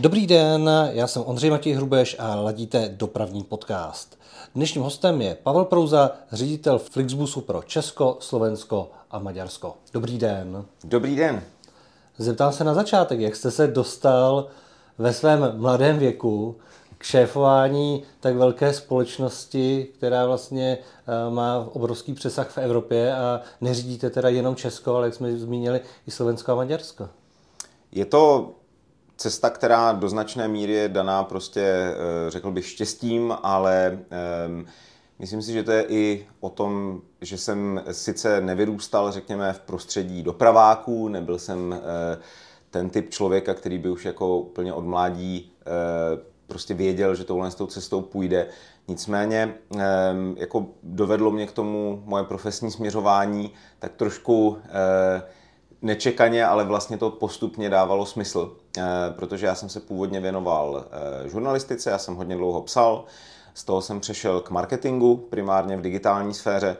Dobrý den, já jsem Ondřej Matěj Hrubeš a ladíte dopravní podcast. Dnešním hostem je Pavel Prouza, ředitel Flixbusu pro Česko, Slovensko a Maďarsko. Dobrý den. Dobrý den. Zeptám se na začátek, jak jste se dostal ve svém mladém věku k šéfování tak velké společnosti, která vlastně eh, má obrovský přesah v Evropě a neřídíte teda jenom Česko, ale jak jsme zmínili i Slovensko a Maďarsko. Je to cesta, která do značné míry je daná prostě, eh, řekl bych, štěstím, ale ehm, myslím si, že to je i o tom, že jsem sice nevyrůstal, řekněme, v prostředí dopraváků, nebyl jsem eh, ten typ člověka, který by už jako úplně od mládí eh, prostě věděl, že touhle s tou cestou půjde. Nicméně ehm, jako dovedlo mě k tomu moje profesní směřování tak trošku nečekaně, ale vlastně to postupně dávalo smysl, protože já jsem se původně věnoval eh, žurnalistice, já jsem hodně dlouho psal, z toho jsem přešel k marketingu, primárně v digitální sféře.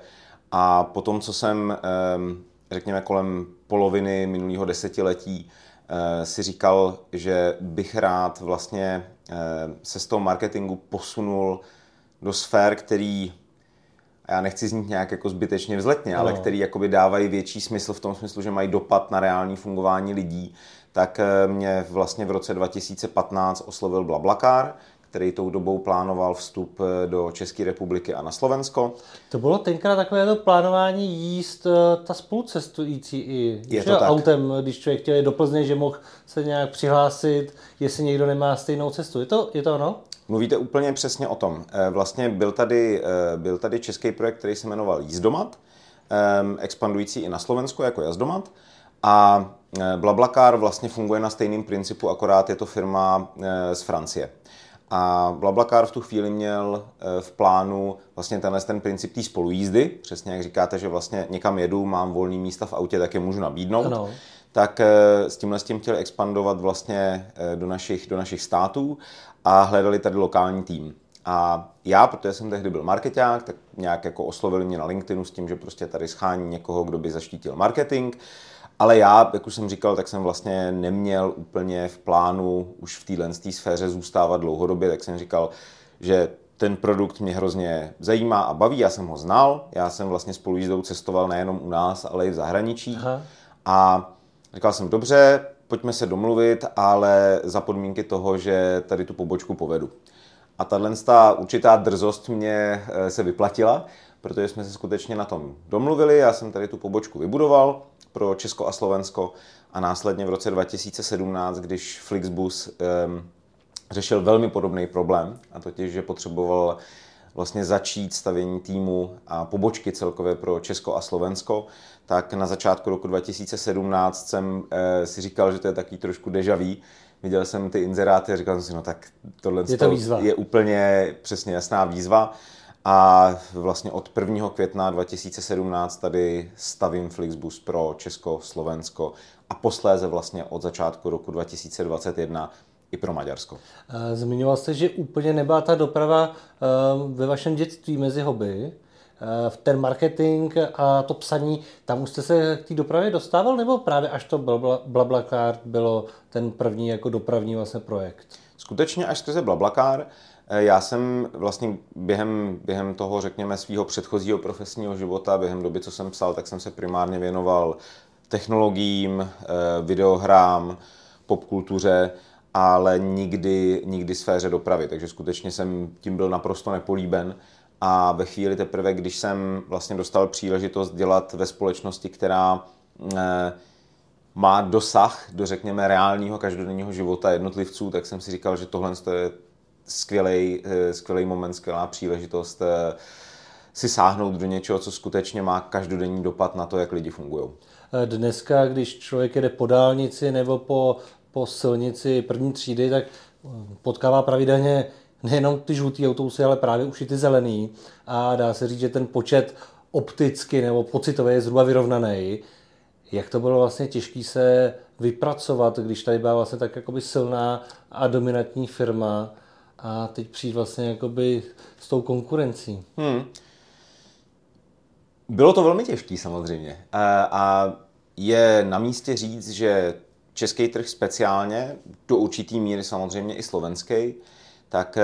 A potom, co jsem, ehm, řekněme, kolem poloviny minulého desetiletí eh, si říkal, že bych rád vlastně se z toho marketingu posunul do sfér, který já nechci znít nějak jako zbytečně vzletně, no. ale který jakoby dávají větší smysl v tom smyslu, že mají dopad na reální fungování lidí, tak eh, mě vlastně v roce 2015 oslovil Blablakar, který tou dobou plánoval vstup eh, do České republiky a na Slovensko. To bylo tenkrát takové to plánování jíst eh, ta spolucestující i je to tak. autem, když člověk chtěl do Plzně, že mohl se nějak přihlásit, jestli někdo nemá stejnou cestu. Je to, je to ono? Mluvíte úplně přesně o tom. Eh, vlastně byl tady, eh, byl tady český projekt, který se jmenoval Jízdomat, ehm, expandující i na Slovensku jako Jazdomat. A eh, Blablacar vlastně funguje na stejném principu, akorát je to firma z Francie. A Blablacar v tu chvíli měl v plánu vlastně tenhle ten princip té spolujízdy, přesně jak říkáte, že vlastně někam jedu, mám volný místa v autě, tak je můžu nabídnout. Ano. Tak s tímhle s tím chtěli expandovat vlastně do našich, do našich států a hledali tady lokální tým. A já, protože jsem tehdy byl marketák, tak nějak jako oslovili mě na LinkedInu s tím, že prostě tady schání někoho, kdo by zaštítil marketing. Ale já, jak už jsem říkal, tak jsem vlastně neměl úplně v plánu už v téhle sféře zůstávat dlouhodobě, tak jsem říkal, že ten produkt mě hrozně zajímá a baví, já jsem ho znal, já jsem vlastně spolu jízdou cestoval nejenom u nás, ale i v zahraničí. Aha. A říkal jsem, dobře, pojďme se domluvit, ale za podmínky toho, že tady tu pobočku povedu. A tahle určitá drzost mě eh, se vyplatila, protože jsme se skutečně na tom domluvili. Já jsem tady tu pobočku vybudoval pro Česko a Slovensko a následně v roce 2017, když Flixbus um, řešil velmi podobný problém, a totiž, že potřeboval vlastně začít stavění týmu a pobočky celkově pro Česko a Slovensko, tak na začátku roku 2017 jsem eh, si říkal, že to je taky trošku deja vu. Viděl jsem ty inzeráty a říkal jsem si, no tak tohle je, to výzva. je úplně přesně jasná výzva. A vlastně od 1. května 2017 tady stavím Flixbus pro Česko, Slovensko a posléze vlastně od začátku roku 2021 i pro Maďarsko. Zmiňoval jste, že úplně nebyla ta doprava eh, ve vašem dětství mezi hobby. Eh, v ten marketing a to psaní, tam už jste se k té dopravě dostával, nebo právě až to Blablacar bylo ten první jako dopravní vlastně projekt? Skutečně až skrze Blablacar. Eh, já jsem vlastně během, během toho, řekněme, svého předchozího profesního života, během doby, co jsem psal, tak jsem se primárně věnoval technologiím, videohrám, popkultuře ale nikdy, nikdy sféře dopravy, takže skutečně jsem tím byl naprosto nepolíben a ve chvíli teprve, když jsem vlastně dostal příležitost dělat ve společnosti, která eh, má dosah do, řekněme, reálního každodenního života jednotlivců, tak jsem si říkal, že tohle je skvělý, eh, skvělý moment, skvělá příležitost eh, si sáhnout do něčeho, co skutečně má každodenní dopad na to, jak lidi fungují. Dneska, když člověk jede po dálnici nebo po po silnici první třídy, tak eh, potkává pravidelně nejenom ty žlutý autobusy, ale právě už i ty zelený. A dá se říct, že ten počet opticky nebo pocitově je zhruba vyrovnaný. Jak to bylo vlastně těžké se vypracovat, když tady byla vlastně tak jakoby silná a dominantní firma a teď přijít vlastně jakoby s tou konkurencí? Hmm. Bylo to velmi těžké samozřejmě. A, a je na místě říct, že český trh speciálně, do určitý míry samozřejmě i slovenský, tak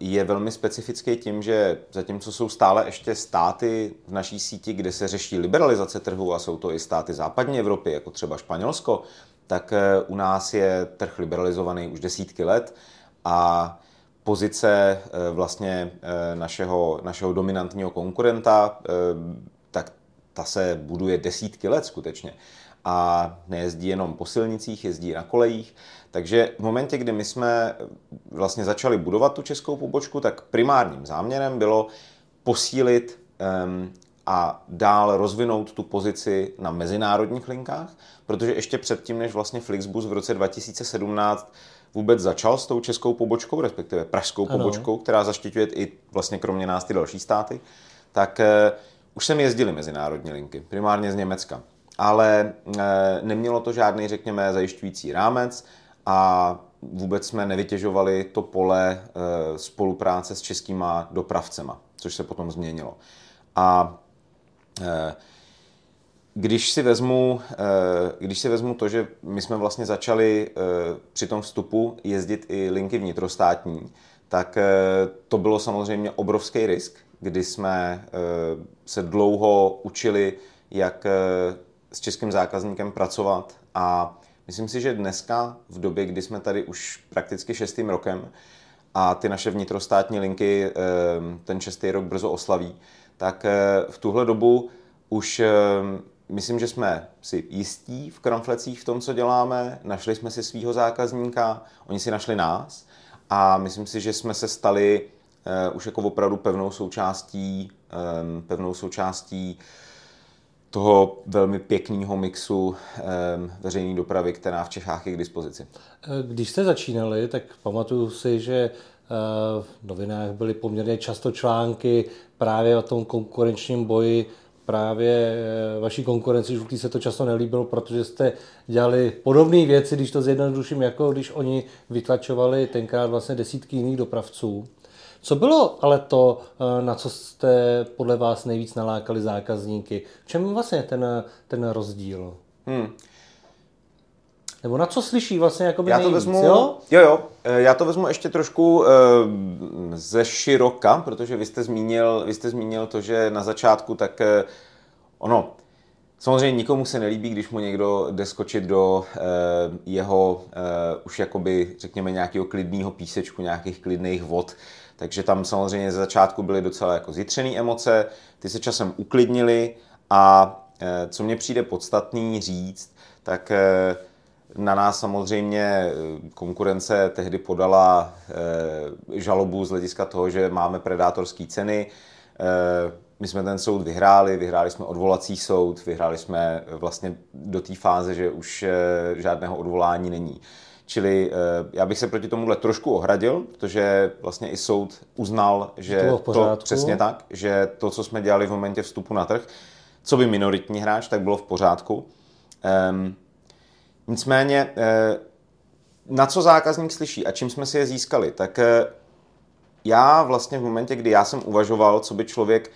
je velmi specifický tím, že zatímco jsou stále ještě státy v naší síti, kde se řeší liberalizace trhu a jsou to i státy západní Evropy, jako třeba Španělsko, tak eh, u nás je trh liberalizovaný už desítky let a pozice eh, vlastně eh, našeho, našeho dominantního konkurenta, tak ta se buduje desítky let skutečně. A nejezdí jenom po silnicích, jezdí na kolejích. Takže v momentě, kdy my jsme vlastně začali budovat tu českou pobočku, tak primárním záměrem bylo posílit um, a dál rozvinout tu pozici na mezinárodních linkách, protože ještě předtím, než vlastně Flixbus v roce 2017 vůbec začal s tou českou pobočkou, respektive pražskou ano. pobočkou, která zaštiťuje i vlastně kromě nás ty další státy, tak uh, už sem jezdili mezinárodní linky, primárně z Německa. Ale uh, nemělo to žádný, řekněme, zajišťující rámec a vůbec jsme nevytěžovali to pole uh, spolupráce s českýma dopravcema, což se potom změnilo. A Eh, když si, vezmu, eh, když si vezmu to, že my jsme vlastně začali eh, při tom vstupu jezdit i linky vnitrostátní, tak to bylo samozřejmě obrovský risk, kdy jsme se dlouho učili, jak s českým zákazníkem pracovat a myslím si, že dneska, v době, kdy jsme tady už prakticky šestým rokem a ty naše vnitrostátní linky ten šestý rok brzo oslaví, tak eh, v tuhle dobu už eh, myslím, že jsme si jistí v Kramflecích v tom, co děláme. Našli jsme si svého zákazníka, oni si našli nás a myslím si, že jsme se stali uh, už jako opravdu pevnou součástí, um, pevnou součástí toho velmi pěkného mixu um, veřejné dopravy, která v Čechách je k dispozici. Když jste začínali, tak pamatuju si, že v novinách byly poměrně často články právě o tom konkurenčním boji právě eh, vaší konkurenci žlutý se to často nelíbilo, protože jste dělali podobné věci, když to zjednoduším, jako když oni vytlačovali tenkrát vlastně desítky jiných dopravců. Co bylo ale to, eh, na co jste podle vás nejvíc nalákali zákazníky? V čem vlastně ten, ten rozdíl? Hmm. Nebo na co slyší vlastně jako já to vezmu, jo? jo? Jo, eh, já to vezmu ještě trošku uh, ze široka, protože vy jste, zmínil, vy jste zmínil to, že na začátku tak uh, ono, samozřejmě nikomu se nelíbí, když mu někdo jde skočit do jeho uh, už jakoby, řekněme, nějakého klidného písečku, nějakých klidných vod, takže tam samozřejmě ze začátku byly docela jako zjitřené emoce, ty se časem uklidnily a co mně přijde podstatný říct, tak na nás samozřejmě eh, konkurence tehdy podala eh, žalobu z hlediska toho, že máme predátorské ceny. Eh, my jsme ten soud vyhráli, vyhráli jsme odvolací soud, vyhráli jsme vlastně do té fáze, že už žádného odvolání není. Čili já bych se proti tomuhle trošku ohradil, protože vlastně i soud uznal, že to, to přesně tak, že to, co jsme dělali v momentě vstupu na trh, co by minoritní hráč, tak bylo v pořádku. Um, Nicméně, eh, na co zákazník slyší a čím jsme si je získali, tak eh, já vlastně v momentě, kdy já jsem uvažoval, co by člověk,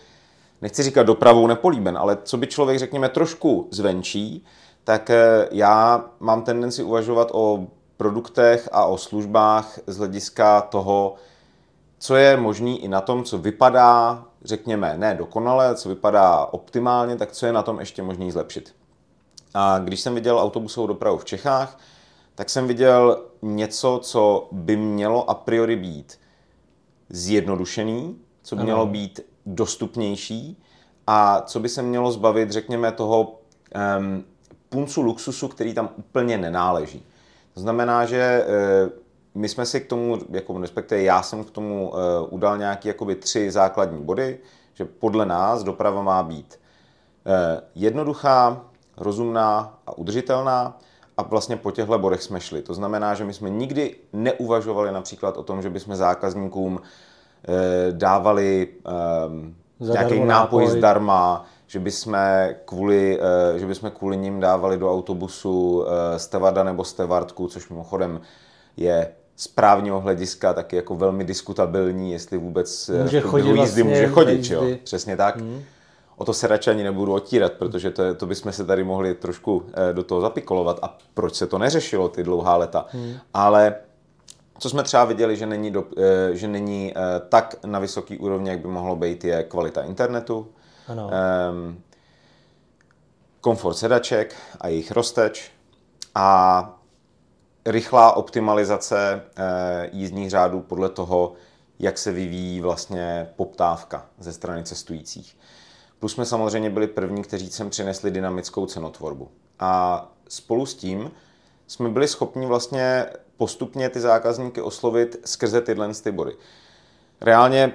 nechci říkat dopravou nepolíben, ale co by člověk, řekněme, trošku zvenčí, tak eh, já mám tendenci uvažovat o produktech a o službách z hlediska toho, co je možný i na tom, co vypadá, řekněme, ne dokonale, co vypadá optimálně, tak co je na tom ještě možný zlepšit. A když jsem viděl autobusovou dopravu v Čechách, tak jsem viděl něco, co by mělo a priori být zjednodušený, co by ano. mělo být dostupnější a co by se mělo zbavit, řekněme, toho um, puncu luxusu, který tam úplně nenáleží. To znamená, že uh, my jsme si k tomu, jako respektive já jsem k tomu uh, udal nějaký jakoby tři základní body, že podle nás doprava má být uh, jednoduchá, rozumná a udržitelná a vlastně po těchto bodech jsme šli. To znamená, že my jsme nikdy neuvažovali například o tom, že bychom zákazníkům e, dávali e, nějaký nápoj, nápoj zdarma, že bychom kvůli, e, že bychom kvůli ním dávali do autobusu e, stevarda nebo stevardku, což mimochodem je z právního hlediska taky jako velmi diskutabilní, jestli vůbec může chodit, jízdy vlastně může chodit, jo? přesně tak. Hmm. O to se radši ani nebudu otírat, protože to, to bychom se tady mohli trošku eh, do toho zapikolovat. A proč se to neřešilo ty dlouhá leta? Hmm. Ale co jsme třeba viděli, že není, do, eh, že není eh, tak na vysoký úrovni, jak by mohlo být, je kvalita internetu, ano. Um, komfort sedaček a jejich rozteč a rychlá optimalizace jízdních řádů podle toho, jak se vyvíjí vlastně poptávka ze strany cestujících. Plus jsme samozřejmě byli první, kteří sem přinesli dynamickou cenotvorbu. A spolu s tím jsme byli schopni vlastně postupně ty zákazníky oslovit skrze tyhle ty body. Reálně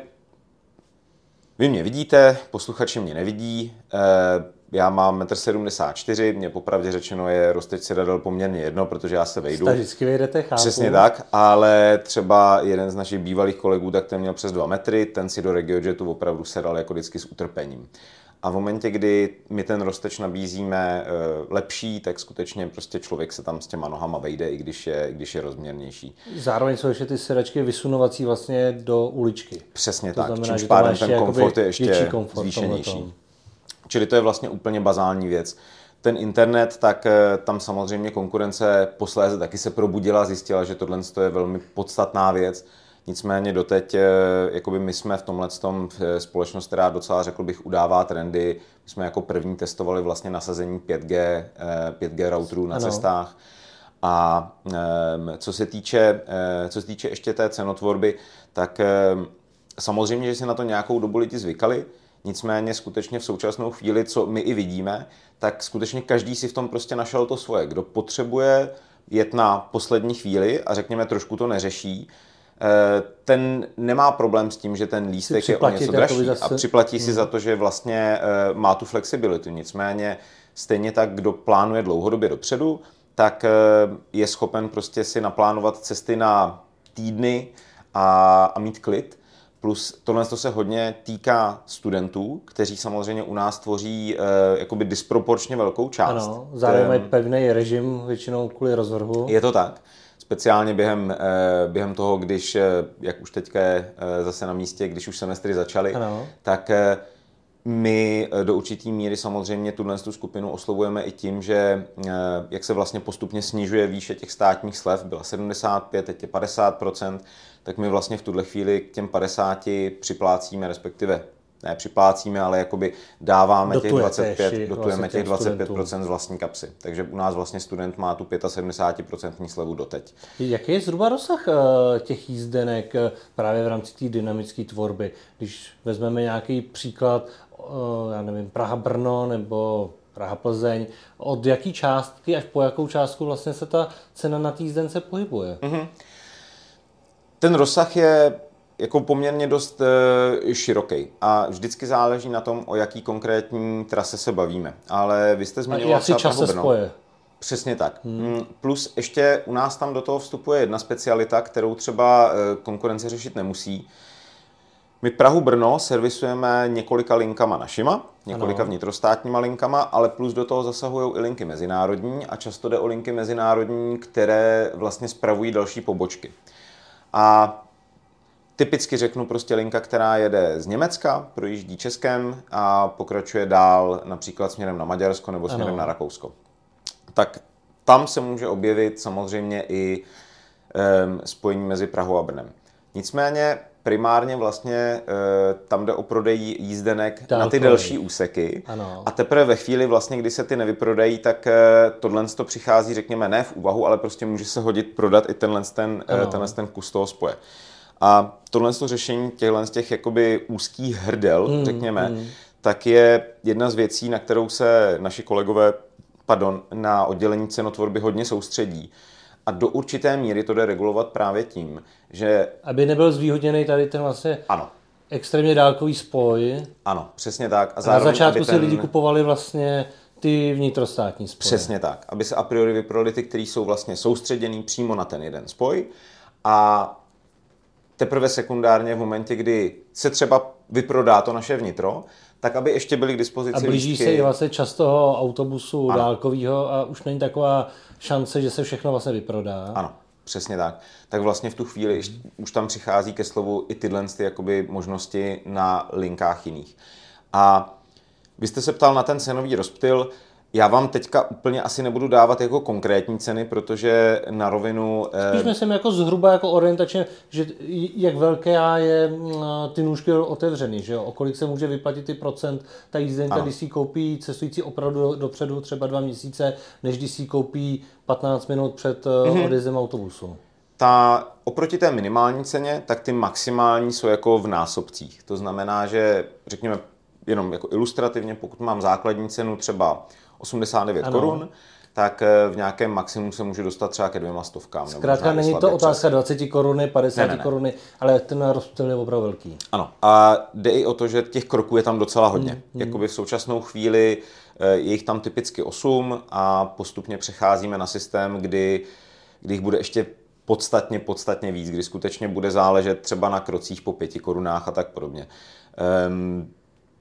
vy mě vidíte, posluchači mě nevidí, eh, já mám 1,74 m, mě popravdě řečeno je rozteč sedadel poměrně jedno, protože já se vejdu. vždycky vejdete, chápu. Přesně tak, ale třeba jeden z našich bývalých kolegů, tak ten měl přes 2 metry, ten si do RegioJetu opravdu sedal jako vždycky s utrpením. A v momentě, kdy my ten rozteč nabízíme eh, lepší, tak skutečně prostě člověk se tam s těma nohama vejde, i když je, i když je rozměrnější. Zároveň jsou ještě ty sedačky vysunovací vlastně do uličky. Přesně to tak, znamená, čímž pádem ten komfort je ještě komfort zvýšenější. Čili to je vlastně úplně bazální věc. Ten internet, tak eh, tam samozřejmě konkurence posléze taky se probudila, zjistila, že tohle je velmi podstatná věc Nicméně doteď eh, jakoby my jsme v tomhle tom eh, společnost, která docela řekl bych udává trendy. My jsme jako první testovali vlastně nasazení 5G, 5G routerů na ano. cestách. A ehm, co se týče, co se týče ještě té cenotvorby, tak ehm, samozřejmě, že si na to nějakou dobu lidi zvykali, nicméně skutečně v současnou chvíli, co my i vidíme, tak skutečně každý si v tom prostě našel to svoje. Kdo potřebuje jet na poslední chvíli a řekněme trošku to neřeší, Eh, ten nemá problém s tím, že ten lístek je o něco dražší zase... a připlatí hmm. si za to, že vlastně eh, má tu flexibilitu. Nicméně stejně tak, kdo plánuje dlouhodobě dopředu, tak eh, je schopen prostě si naplánovat cesty na týdny a, a mít klid. Plus tohle to se hodně týká studentů, kteří samozřejmě u nás tvoří eh, jakoby disproporčně velkou část. Ano, zároveň mají pevný režim většinou kvůli rozvrhu. Je to tak speciálně během, eh, během toho, když, eh, jak už teďka je eh, zase na místě, když už semestry začaly, ano. tak my do určitý míry samozřejmě tuhle tu skupinu oslovujeme i tím, že jak se vlastně postupně snižuje výše těch státních slev, byla 75, teď je 50%, tak my vlastně v tuhle chvíli k těm 50 připlácíme, respektive ne připlácíme, ale jakoby dáváme Dotujete těch 25, ještě, dotujeme vlastně těch 25% studentům. z vlastní kapsy. Takže u nás vlastně student má tu 75% slevu doteď. Jaký je zhruba rozsah uh, těch jízdenek uh, právě v rámci té dynamické tvorby? Když vezmeme nějaký příklad, uh, já nevím, Praha-Brno nebo Praha-Plzeň, od jaký částky až po jakou částku vlastně se ta cena na té jízdence pohybuje? Mm-hmm. Ten rozsah je jako poměrně dost e, široký a vždycky záleží na tom, o jaký konkrétní trase se bavíme. Ale vy jste zmiňoval třeba čas se spoje. Přesně tak. Hmm. Mm, plus ještě u nás tam do toho vstupuje jedna specialita, kterou třeba e, konkurence řešit nemusí. My Prahu-Brno servisujeme několika linkama našima, několika ano. vnitrostátníma linkama, ale plus do toho zasahují i linky mezinárodní a často jde o linky mezinárodní, které vlastně spravují další pobočky. A Typicky řeknu prostě linka, která jede z Německa, projíždí Českem a pokračuje dál například směrem na Maďarsko nebo směrem ano. na Rakousko. Tak tam se může objevit samozřejmě i um, spojení mezi Prahou a Brnem. Nicméně primárně vlastně uh, tam jde o prodej jízdenek Dálkový. na ty delší úseky ano. a teprve ve chvíli vlastně, kdy se ty nevyprodají, tak uh, tohle to přichází, řekněme, ne v úvahu, ale prostě může se hodit prodat i tenhle ten, uh, tenhle ten kus toho spoje. A tohle to řešení těchto z těch jakoby úzkých hrdel, mm, řekněme, mm. tak je jedna z věcí, na kterou se naši kolegové pardon, na oddělení cenotvorby hodně soustředí. A do určité míry to jde regulovat právě tím, že... Aby nebyl zvýhodněný tady ten vlastně ano. extrémně dálkový spoj. Ano, přesně tak. A, zároveň, na začátku ten... si lidi kupovali vlastně ty vnitrostátní spoje. Přesně tak. Aby se a priori vyprodali ty, které jsou vlastně soustředěný přímo na ten jeden spoj. A teprve sekundárně v momentě, kdy se třeba vyprodá to naše vnitro, tak aby ještě byly k dispozici A blíží lístky. se i vlastně čas toho autobusu ano. dálkového a už není taková šance, že se všechno vlastně vyprodá. Ano, přesně tak. Tak vlastně v tu chvíli mm. už tam přichází ke slovu i tyhle ty jakoby možnosti na linkách jiných. A vy jste se ptal na ten cenový rozptyl. Já vám teďka úplně asi nebudu dávat jako konkrétní ceny, protože na rovinu... Spíš myslím jako zhruba jako orientačně, že jak velké je ty nůžky otevřený, že jo? O kolik se může vyplatit ty procent ta jízdenka, když si koupí cestující opravdu dopředu třeba dva měsíce, než když si koupí 15 minut před mm-hmm. odjezdem autobusu. Ta, oproti té minimální ceně, tak ty maximální jsou jako v násobcích. To znamená, že řekněme jenom jako ilustrativně, pokud mám základní cenu třeba 89 ano. korun, tak eh, v nějakém maximum se může dostat třeba ke dvěma stovkám. Zkrátka není to otázka přes. 20 koruny, 50 ne, ne, ne. koruny, ale ten rozptyl je opravdu velký. Ano a jde i o to, že těch kroků je tam docela hodně. Hmm, hmm. Jakoby v současnou chvíli eh, je jich tam typicky 8 a postupně přecházíme na systém, kdy, kdy jich bude ještě podstatně, podstatně víc, kdy skutečně bude záležet třeba na krocích po pěti korunách a tak podobně. Um,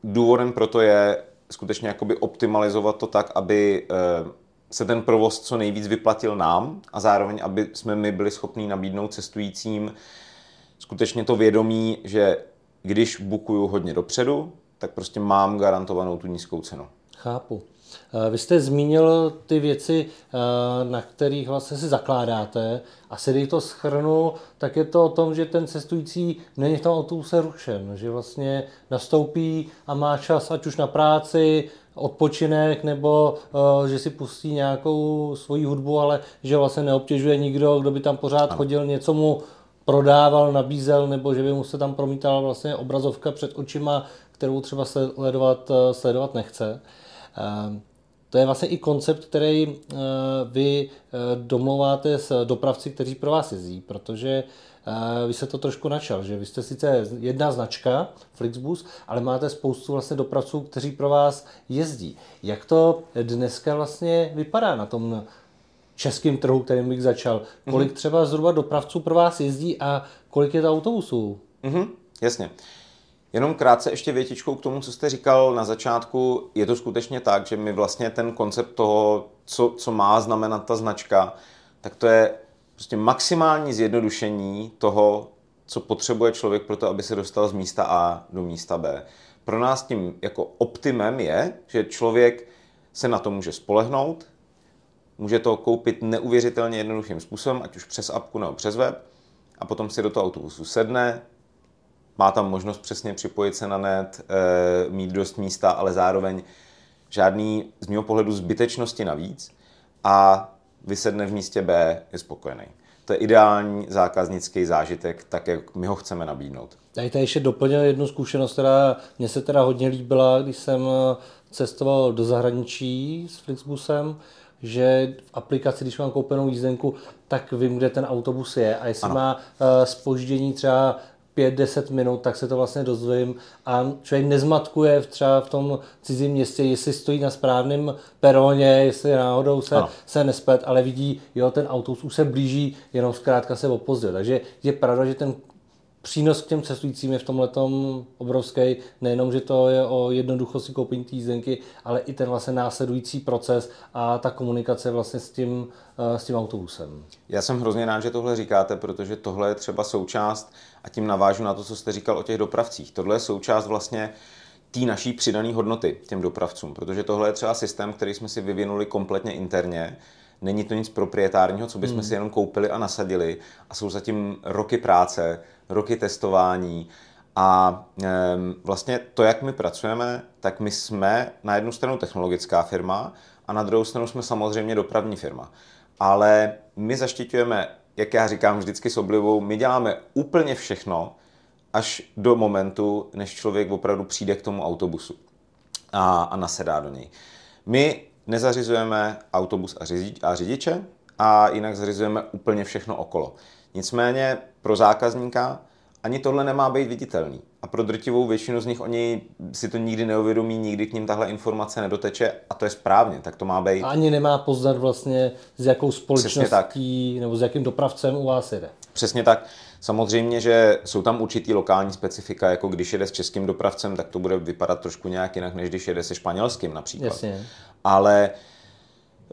důvodem proto je skutečně jakoby optimalizovat to tak, aby eh, se ten provoz co nejvíc vyplatil nám a zároveň, aby jsme my byli schopni nabídnout cestujícím skutečně to vědomí, že když bukuju hodně dopředu, tak prostě mám garantovanou tu nízkou cenu. Chápu. Eh, vy jste zmínil ty věci, eh, na kterých vlastně si zakládáte. A se když to schrnu, tak je to o tom, že ten cestující není v tom autobuse rušen, že vlastně nastoupí a má čas ať už na práci, odpočinek, nebo uh, že si pustí nějakou svoji hudbu, ale že vlastně neobtěžuje nikdo, kdo by tam pořád ano. chodil, něco mu prodával, nabízel, nebo že by mu se tam promítala vlastně obrazovka před očima, kterou třeba sledovat, sledovat nechce. Uh, to je vlastně i koncept, který eh, vy eh, domluváte s dopravci, kteří pro vás jezdí, protože eh, vy se to trošku načal, že vy jste sice jedna značka, Flixbus, ale máte spoustu vlastně dopravců, kteří pro vás jezdí. Jak to dneska vlastně vypadá na tom českém trhu, kterým bych začal? Kolik mm-hmm. třeba zhruba dopravců pro vás jezdí a kolik je to autobusů? Mm-hmm, jasně. Jenom krátce ještě větičkou k tomu, co jste říkal na začátku. Je to skutečně tak, že my vlastně ten koncept toho, co, co má znamenat ta značka, tak to je prostě maximální zjednodušení toho, co potřebuje člověk pro to, aby se dostal z místa A do místa B. Pro nás tím jako optimem je, že člověk se na to může spolehnout, může to koupit neuvěřitelně jednoduchým způsobem, ať už přes apku nebo přes web, a potom si do toho autobusu sedne, má tam možnost přesně připojit se na net, eh, mít dost místa, ale zároveň žádný z mého pohledu zbytečnosti navíc a vysedne v místě B, je spokojený. To je ideální zákaznický zážitek, tak jak my ho chceme nabídnout. Já tady ještě doplnil jednu zkušenost, která mě se teda hodně líbila, když jsem eh, cestoval do zahraničí s Flixbusem, že v aplikaci, když mám koupenou jízdenku, tak vím, kde ten autobus je a jestli ano. má spoždění eh, třeba 5-10 minut, tak se to vlastně dozvím a člověk nezmatkuje třeba v tom cizím městě, jestli stojí na správném peroně, jestli náhodou se, se nesplet, ale vidí, jo, ten autobus už se blíží, jenom zkrátka se opozdil. Takže je pravda, že ten přínos k těm cestujícím je v tomhle obrovský. Nejenom, že to je o jednoduchosti koupení té jízdenky, ale i ten vlastně následující proces a ta komunikace vlastně s tím, eh, s tím autobusem. Já jsem hrozně rád, že tohle říkáte, protože tohle je třeba součást, a tím navážu na to, co jste říkal o těch dopravcích. Tohle je součást vlastně té naší přidané hodnoty těm dopravcům, protože tohle je třeba systém, který jsme si vyvinuli kompletně interně, Není to nic proprietárního, co bychom hmm. si jenom koupili a nasadili. A jsou zatím roky práce, roky testování. A vlastně to, jak my pracujeme, tak my jsme na jednu stranu technologická firma a na druhou stranu jsme samozřejmě dopravní firma. Ale my zaštiťujeme, jak já říkám vždycky s oblivou, my děláme úplně všechno, až do momentu, než člověk opravdu přijde k tomu autobusu a, a nasedá do něj. My nezařizujeme autobus a řidiče a jinak zařizujeme úplně všechno okolo. Nicméně pro zákazníka ani tohle nemá být viditelný. A pro drtivou většinu z nich oni si to nikdy neuvědomí, nikdy k ním tahle informace nedoteče a to je správně, tak to má být. A ani nemá poznat vlastně, s jakou společností nebo s jakým dopravcem u vás jede. Přesně tak. Samozřejmě, že jsou tam určitý lokální specifika, jako když jede s českým dopravcem, tak to bude vypadat trošku nějak jinak, než když jede se španělským například. Jasně. Ale e,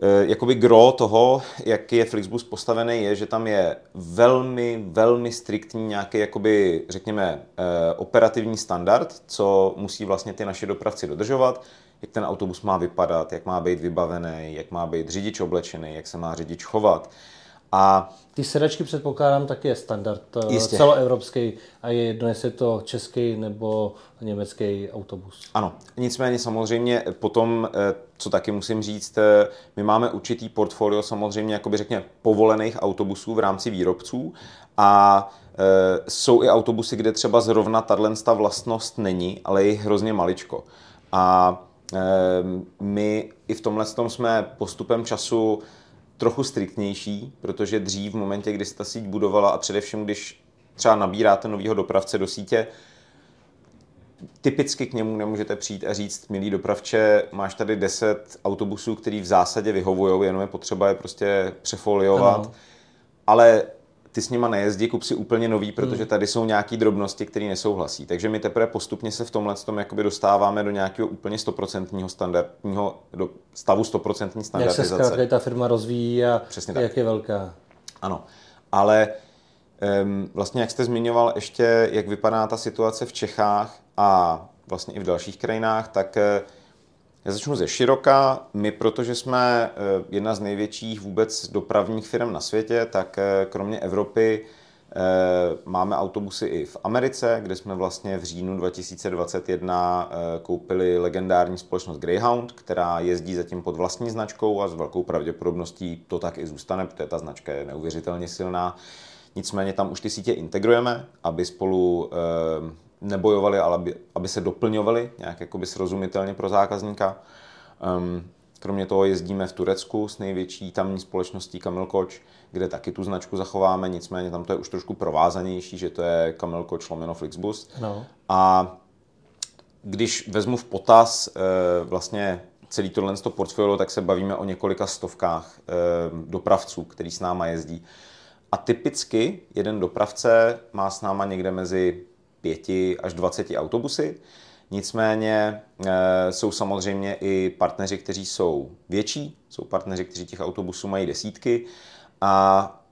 jakoby gro toho, jak je Flixbus postavený, je, že tam je velmi, velmi striktní nějaký, jakoby, řekněme, e, operativní standard, co musí vlastně ty naše dopravci dodržovat. jak ten autobus má vypadat, jak má být vybavený, jak má být řidič oblečený, jak se má řidič chovat. A ty sedačky předpokládám taky je standard eh, Jistě. celoevropský a je jedno, jestli je to český nebo německý autobus. Ano, nicméně samozřejmě potom, eh, co taky musím říct, eh, my máme určitý portfolio samozřejmě, jakoby řekněme, povolených autobusů v rámci výrobců a jsou i autobusy, kde třeba zrovna tato vlastnost není, ale je hrozně maličko. A my i v tomhle tom jsme postupem času trochu striktnější, protože dřív v momentě, kdy se ta síť budovala a především, když třeba nabíráte nového dopravce do sítě, typicky k němu nemůžete přijít a říct, milý dopravče, máš tady 10 autobusů, který v zásadě vyhovují, jenom je potřeba je prostě přefoliovat, ano. ale ty s nima nejezdí, kup si úplně nový, protože hmm. tady jsou nějaké drobnosti, které nesouhlasí. Takže my teprve postupně se v tomhle tom jakoby dostáváme do nějakého úplně stoprocentního standardního, do stavu stoprocentní standardizace. Jak se ta firma rozvíjí a Přesně jak tak. je velká. Ano, ale um, vlastně jak jste zmiňoval ještě, jak vypadá ta situace v Čechách a vlastně i v dalších krajinách, tak uh, já začnu ze široka. My, protože jsme eh, jedna z největších vůbec dopravních firm na světě, tak eh, kromě Evropy eh, máme autobusy i v Americe, kde jsme vlastně v říjnu 2021 koupili legendární společnost Greyhound, která jezdí zatím pod vlastní značkou a s velkou pravděpodobností to tak i zůstane, protože ta značka je neuvěřitelně silná. Nicméně tam už ty sítě integrujeme, aby spolu nebojovali, ale aby, aby se doplňovali nějak jakoby srozumitelně pro zákazníka. Um, kromě toho jezdíme v Turecku s největší tamní společností Camel Coach, kde taky tu značku zachováme, nicméně tam to je už trošku provázanější, že to je Camel Coach lomeno Flixbus. No. A když vezmu v potaz e, vlastně celý tohle portfolio, tak se bavíme o několika stovkách e, dopravců, který s náma jezdí. A typicky jeden dopravce má s náma někde mezi 5 až 20 autobusy. Nicméně e, jsou samozřejmě i partneři, kteří jsou větší, jsou partneři, kteří těch autobusů mají desítky a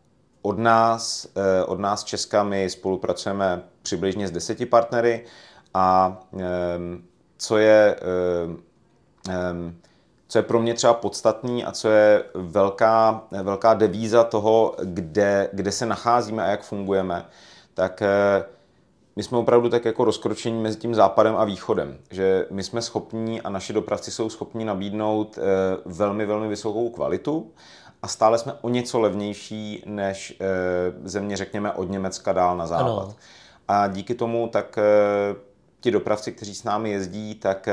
od nás, e, od nás Česka my spolupracujeme přibližně s deseti partnery a e, co je, co je pro mě třeba podstatný a co je velká, velká devíza toho, kde, kde se nacházíme a jak fungujeme, tak my jsme opravdu tak jako rozkročení mezi tím západem a východem, že my jsme schopní a naši dopravci jsou schopni nabídnout eh, velmi, velmi vysokou kvalitu a stále jsme o něco levnější než eh, země, řekněme, od Německa dál na západ. Ano. A díky tomu tak eh, ti dopravci, kteří s námi jezdí, tak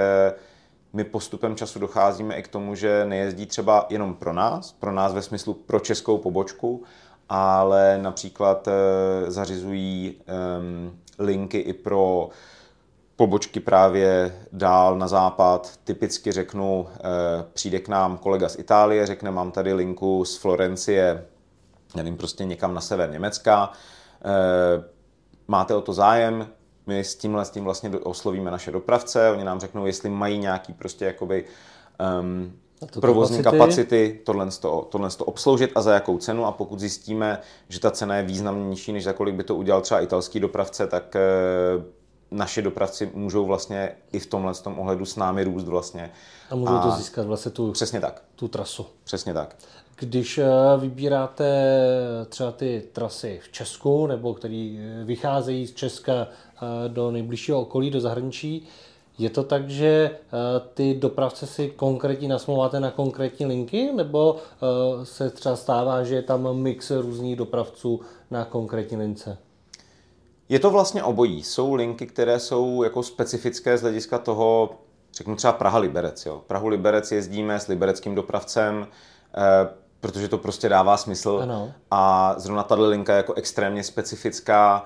my postupem času docházíme i k tomu, že nejezdí třeba jenom pro nás, pro nás ve smyslu pro českou pobočku, ale například zařizují ehm, linky i pro pobočky právě dál na západ. Typicky řeknu, eh, přijde k nám kolega z Itálie, řekne, mám tady linku z Florencie, nevím, prostě někam na sever Německa, eh, máte o to zájem, my s tímhle s tím vlastně oslovíme naše dopravce, oni nám řeknou, jestli mají nějaký prostě jakoby um, provozní kapacity, kapacity tohle, to, tohle to obsloužit a za jakou cenu a pokud zjistíme, že ta cena je významně nižší, než za kolik by to udělal třeba italský dopravce, tak e, naši dopravci můžou vlastně i v tomhle tom ohledu s námi růst vlastně. A můžou a to získat vlastně tu, přesně tak. tu trasu. Přesně tak. Když eh, vybíráte třeba ty trasy v Česku, nebo které eh, vycházejí z Česka do nejbližšího okolí, do zahraničí, je to tak, že eh, ty dopravce si konkrétně nasmluváte na konkrétní linky, nebo eh, se třeba stává, že je tam mix různých dopravců na konkrétní lince? Je to vlastně obojí. Jsou linky, které jsou jako specifické z hlediska toho, řeknu třeba Praha-Liberec. Jo. Prahu-Liberec jezdíme s libereckým dopravcem, eh, protože to prostě dává smysl. Ano. A zrovna tato linka je jako extrémně specifická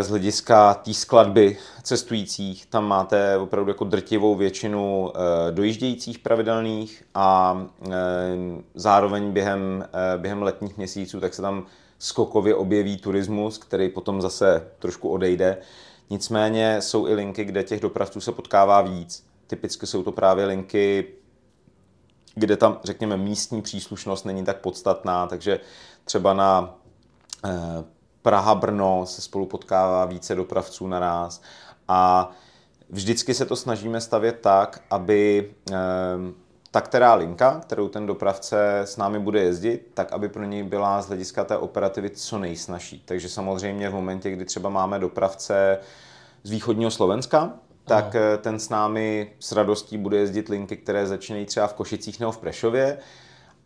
z hlediska té skladby cestujících. Tam máte opravdu jako drtivou většinu eh, dojíždějících pravidelných a eh, zároveň během, během letních měsíců tak se tam skokově objeví turismus, který potom zase trošku odejde. Nicméně jsou i linky, kde těch dopravců se potkává víc. Typicky jsou to právě linky, kde tam, řekněme, místní příslušnost není tak podstatná, takže třeba na Praha-Brno se spolu potkává více dopravců naraz a vždycky se to snažíme stavět tak, aby ta která linka, kterou ten dopravce s námi bude jezdit, tak aby pro něj byla z hlediska té operativy co nejsnažší. Takže samozřejmě v momentě, kdy třeba máme dopravce z východního Slovenska, tak Aha. Eh, ten s námi s radostí bude jezdit linky, které začínají třeba v Košicích nebo v Prešově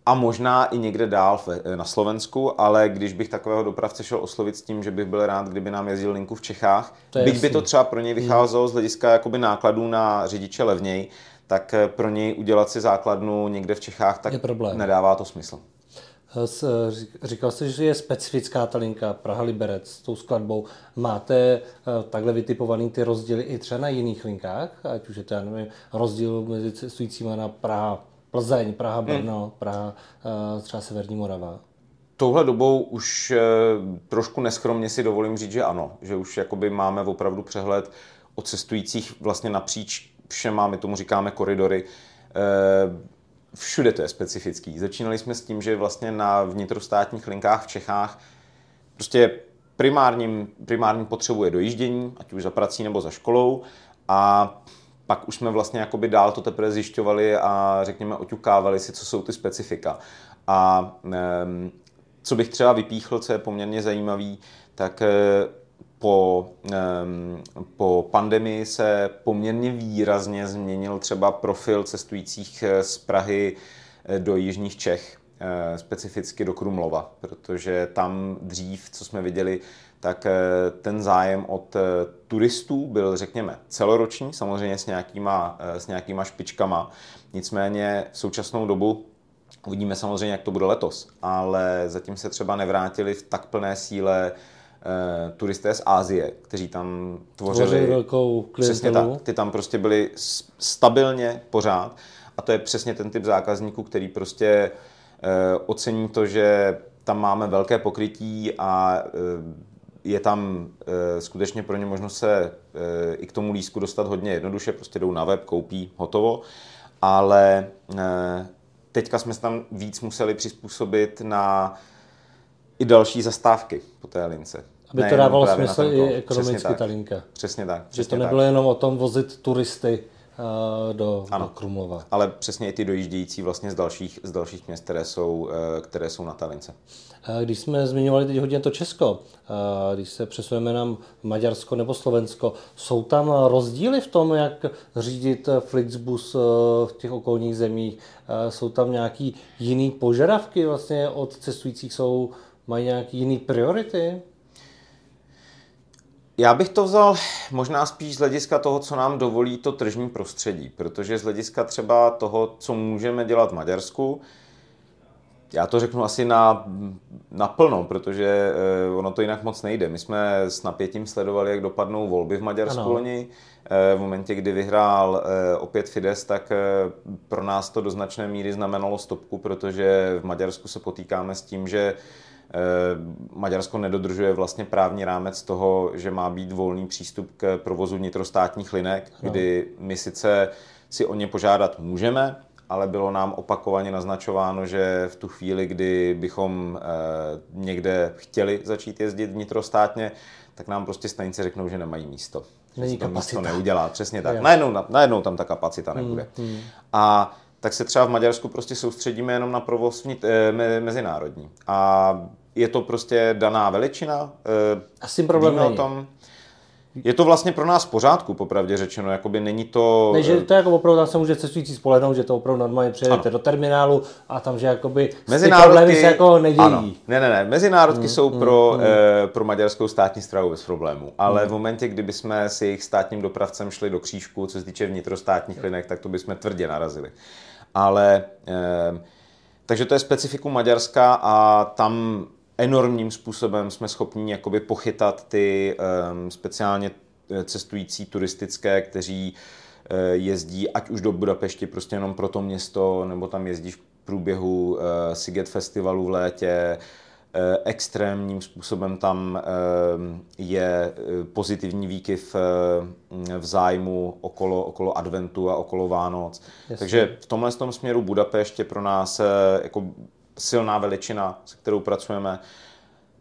a možná i někde dál eh, na Slovensku, ale když bych takového dopravce šel oslovit s tím, že bych byl rád, kdyby nám jezdil linku v Čechách, byť jasný. by to třeba pro něj vycházelo z hlediska jakoby nákladů na řidiče levněji, tak eh, pro něj udělat si základnu někde v Čechách, tak nedává to smysl. Eh, říkal jsi, že je specifická ta linka Praha-Liberec s tou skladbou. Máte takhle vytipovaný ty rozdíly i třeba na jiných linkách? Ať už je to, já nevím, rozdíl mezi cestujícíma na Praha, Plzeň, Praha, Brno, hmm. Praha, třeba Severní Morava? Touhle dobou už trošku neschromně si dovolím říct, že ano, že už jakoby máme opravdu přehled o cestujících vlastně napříč všema, my tomu říkáme koridory, eh, všude to je specifický. Začínali jsme s tím, že vlastně na vnitrostátních linkách v Čechách prostě primárním, primární potřebuje dojíždění, ať už za prací nebo za školou a pak už jsme vlastně jakoby dál to teprve zjišťovali a řekněme oťukávali si, co jsou ty specifika. A co bych třeba vypíchl, co je poměrně zajímavý, tak po, po pandemii se poměrně výrazně změnil třeba profil cestujících eh, z Prahy eh, do jižních Čech, eh, specificky do Krumlova, protože tam dřív, co jsme viděli, tak ten zájem od turistů byl, řekněme, celoroční, samozřejmě s nějakýma, s nějakýma špičkama. Nicméně v současnou dobu uvidíme samozřejmě, jak to bude letos, ale zatím se třeba nevrátili v tak plné síle turisté z Ázie, kteří tam tvořili, tvořili velkou Přesně tak. Ty tam prostě byli stabilně pořád a to je přesně ten typ zákazníků, který prostě ocení to, že tam máme velké pokrytí a uh, je tam e, skutečně pro ně možnost se i k tomu lísku dostat hodně jednoduše, prostě jdou na web, koupí, hotovo, ale teďka jsme se tam víc museli přizpůsobit na i další zastávky po té lince. Aby to dávalo smysl i ekonomicky ta linka. Přesně tak. Že to nebylo tak. jenom o tom vozit turisty do, ano, do Krumlova. Ale přesně i ty dojíždějící vlastně z dalších, z dalších měst, které jsou, uh, které jsou na té lince. Když jsme zmiňovali teď hodně to Česko, když se přesujeme na Maďarsko nebo Slovensko, jsou tam rozdíly v tom, jak řídit Flixbus v těch okolních zemích? Jsou tam nějaký jiný požadavky vlastně od cestujících? Jsou mají nějaké jiné priority? Já bych to vzal možná spíš z hlediska toho, co nám dovolí to tržní prostředí, protože z hlediska třeba toho, co můžeme dělat v Maďarsku, já to řeknu asi na, na plno, protože eh, ono to jinak moc nejde. My jsme s napětím sledovali, jak dopadnou volby v Maďarsku ano. loni. Eh, v momentě, kdy vyhrál eh, opět Fides, tak pro nás to do značné míry znamenalo stopku, protože v Maďarsku se potýkáme s tím, že Eh, Maďarsko nedodržuje vlastně právní rámec toho, že má být volný přístup k provozu vnitrostátních linek, no. kdy my sice si o ně požádat můžeme, ale bylo nám opakovaně naznačováno, že v tu chvíli, kdy bychom eh, někde chtěli začít jezdit vnitrostátně, tak nám prostě stanice řeknou, že nemají místo. Není to kapacita. místo neudělá, přesně tak. Najednou, najednou tam ta kapacita nebude. Hmm, hmm. A tak se třeba v Maďarsku prostě soustředíme jenom na provoz eh, mezinárodní. A je to prostě daná veličina. Eh, A s tím problém není. o tom. Je to vlastně pro nás v pořádku, popravdě řečeno, jakoby není to... Ne, že to je jako opravdu, tam se může cestující spolehnout, že to opravdu normálně přijedete do terminálu a tam, že jakoby mezinárodky, se jako nedějí. Ano. Ne, ne, ne, mezinárodky mm, jsou mm, pro, mm. Eh, pro maďarskou státní stravu bez problému, ale mm. v momentě, kdyby jsme s jejich státním dopravcem šli do křížku, co se týče vnitrostátních linek, tak to bychom tvrdě narazili. Ale... Eh, takže to je specifikum Maďarska a tam enormním způsobem jsme schopni jakoby pochytat ty um, speciálně eh, cestující turistické, kteří uh, jezdí ať už do Budapešti prostě jenom pro to město, nebo tam jezdí v průběhu uh, Siget festivalu v létě, extrémním způsobem tam je pozitivní výkyv v zájmu okolo, okolo adventu a okolo Vánoc. Jasně. Takže v tomhle tom směru Budapešť je pro nás jako silná veličina, se kterou pracujeme.